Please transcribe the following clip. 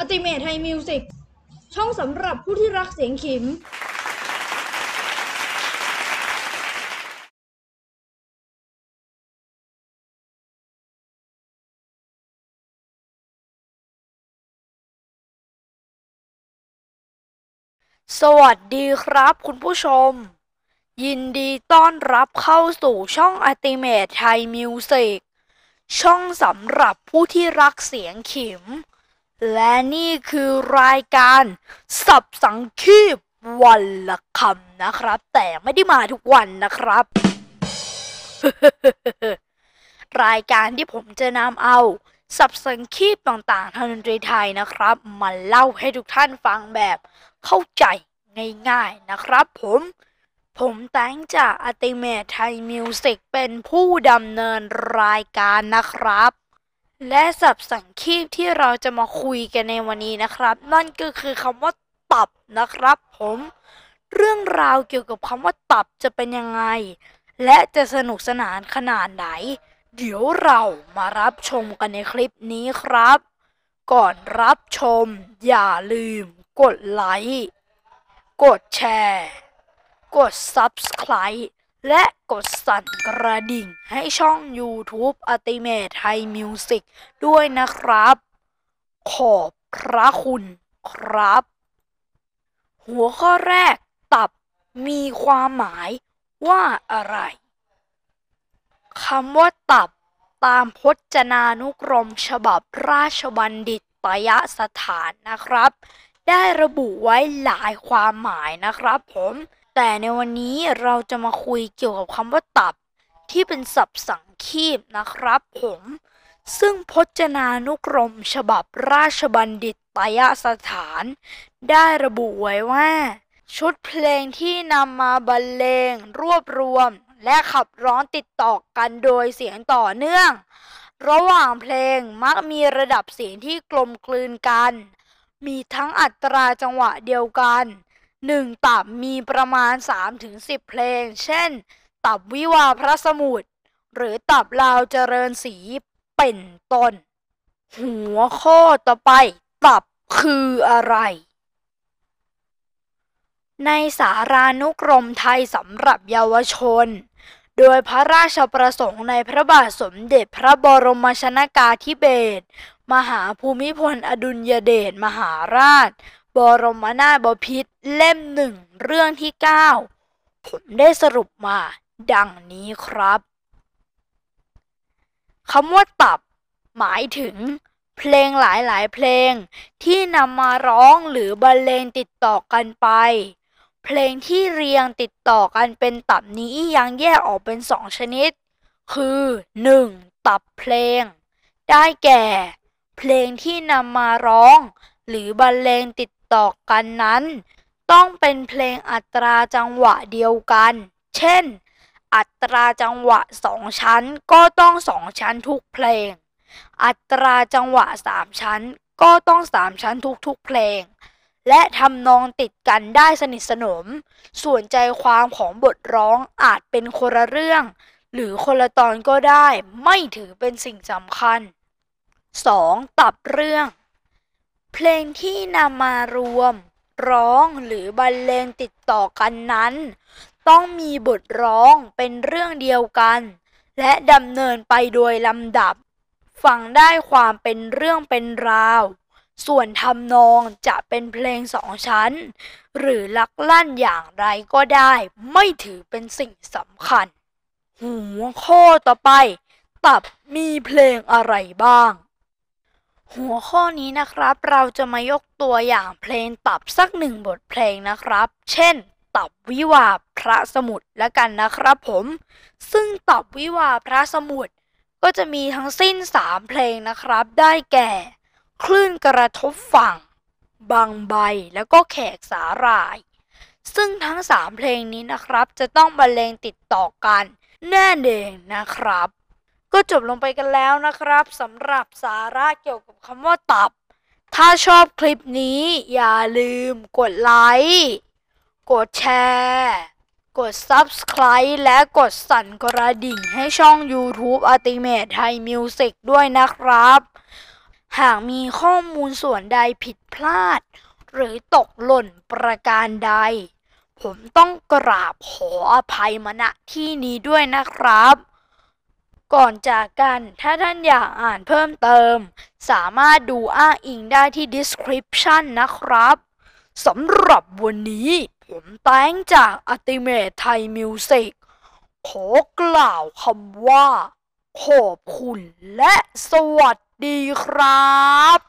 อติเมทไทยมิวสิกช่องสำหรับผู้ที่รักเสียงขิมสวัสดีครับคุณผู้ชม ยินดีต้อนรับเข้าสู่ช่อง Ultimate Thai Music ช่องสำหรับผู้ที่รักเสียงขิม และนี่คือรายการสับสังคีบวันละคำนะครับ แต่ไม่ได้มาทุกวันนะครับ รายการที่ผมจะนำเอา สับสังคีบต่างๆทางดนตรีไทยนะครับ มาเล่าให้ทุกท่านฟังแบบเข้าใจง่ายๆนะครับผมผมแตงจากอติเมทไทยมิวสิกเป็นผู้ดำเนินรายการนะครับ และสับสังคีบที่เราจะมาคุยกันในวันนี้นะครับ นั่นก็คือคำว่าตับนะครับผม เรื่องราวเกี่ยวกับคำว่าตับจะเป็นยังไง และจะสนุกสนานขนาดไหน เดี๋ยวเรามารับชมกันในคลิปนี้ครับ ก่อนรับชม อย่าลืม กดไลค์ กดแชร์ กด Subscribe และกดสั่นกระดิ่งให้ช่อง YouTube Ultimate Thai Music ด้วยนะครับ ขอบพระคุณครับ หัวข้อแรกตับมีความหมายว่าอะไรคำว่าตับตามพจนานุกรมฉบับราชบัณฑิตยสถานนะครับ ได้ระบุไว้หลายความหมายนะครับผม แต่ในวันนี้เราจะมาคุยเกี่ยวกับคำว่าตับ ที่เป็นศัพท์สังคีบนะครับผม ซึ่งพจนานุกรมฉบับราชบัณฑิตตยสถาน ได้ระบุไว้ว่า ชุดเพลงที่นำมาบรรเลงรวบรวม และขับร้องติดต่อกันโดยเสียงต่อเนื่อง ระหว่างเพลงมักมีระดับเสียงที่กลมกลืนกัน มีทั้งอัตราจังหวะเดียวกัน หนึ่งตับมีประมาณ 3-10 เพลง เช่น ตับวิวาพระสมุทรหรือตับลาวเจริญศรีเป็นต้น หัวข้อต่อไป ตับคืออะไร ในสารานุกรมไทยสำหรับเยาวชน โดยพระราชประสงค์ในพระบาทสมเด็จพระบรมชนากาธิเบศรมหาภูมิพลอดุลยเดชมหาราช บรมนาถบพิตรเล่มหนึ่งเรื่องที่ 9 ผมได้สรุปมาดังนี้ครับคำว่าตับ หมายถึง เพลงหลายๆ เพลงที่นำมาร้องหรือบรรเลงติดต่อกันไป เพลงที่เรียงติดต่อกันเป็นตับนี้ยังแยกออกเป็นสองชนิด คือ 1. ตับเพลง ได้แก่ เพลงที่นำมาร้อง หรือบรรเลงติด ต่อกันนั้น ต้องเป็นเพลงอัตราจังหวะเดียวกัน เช่น อัตราจังหวะสองชั้นก็ต้องสองชั้นทุกเพลง อัตราจังหวะสามชั้นก็ต้องสามชั้นทุกๆเพลง และทำนองติดกันได้สนิทสนม ส่วนใจความของบทร้องอาจเป็นคนละเรื่อง หรือคนละตอนก็ได้ไม่ถือเป็นสิ่งสำคัญ 2. ตับเรื่อง เพลงที่นำมารวม ร้องหรือบรรเลงติดต่อกันนั้น ต้องมีบทร้องเป็นเรื่องเดียวกัน และดำเนินไปโดยลำดับ ฟังได้ความเป็นเรื่องเป็นราว ส่วนทำนองจะเป็นเพลงสองชั้น หรือลักลั่นอย่างไรก็ได้ ไม่ถือเป็นสิ่งสำคัญ หัวข้อต่อไป ตับมีเพลงอะไรบ้าง หัวข้อนี้นะครับ เราจะมายกตัวอย่างเพลงตับสักหนึ่งบทเพลงนะครับ เช่น ตับวิวาพระสมุทรแล้วกันนะครับผม ซึ่งตับวิวาพระสมุทรก็จะมีทั้งสิ้น 3 เพลงนะครับ ได้แก่ คลื่นกระทบฝั่ง บางใบแล้วก็แขกสาหร่าย ซึ่งทั้ง 3 เพลงนี้นะครับ จะต้องบรรเลงติดต่อกัน แน่เองนะครับ ก็จบลงไปกันแล้วนะครับสำหรับสาระเกี่ยวกับคำว่าตับ ถ้าชอบคลิปนี้อย่าลืมกดไลค์กดแชร์กด Subscribe และกดสั่นกระดิ่งให้ช่อง YouTube Ultimate Thai Music ด้วยนะครับ หากมีข้อมูลส่วนใดผิดพลาด หรือตกหล่นประการใด ผมต้องกราบขออภัยมาณที่นี้ด้วยนะครับ ก่อนจากกัน ถ้าท่านอยากอ่านเพิ่มเติม สามารถดูอ้างอิงได้ที่ description นะครับ สำหรับวันนี้ ผมแต้งจากอติเมทไทยมิวสิกขอกล่าวคำว่า ขอบคุณและสวัสดีครับ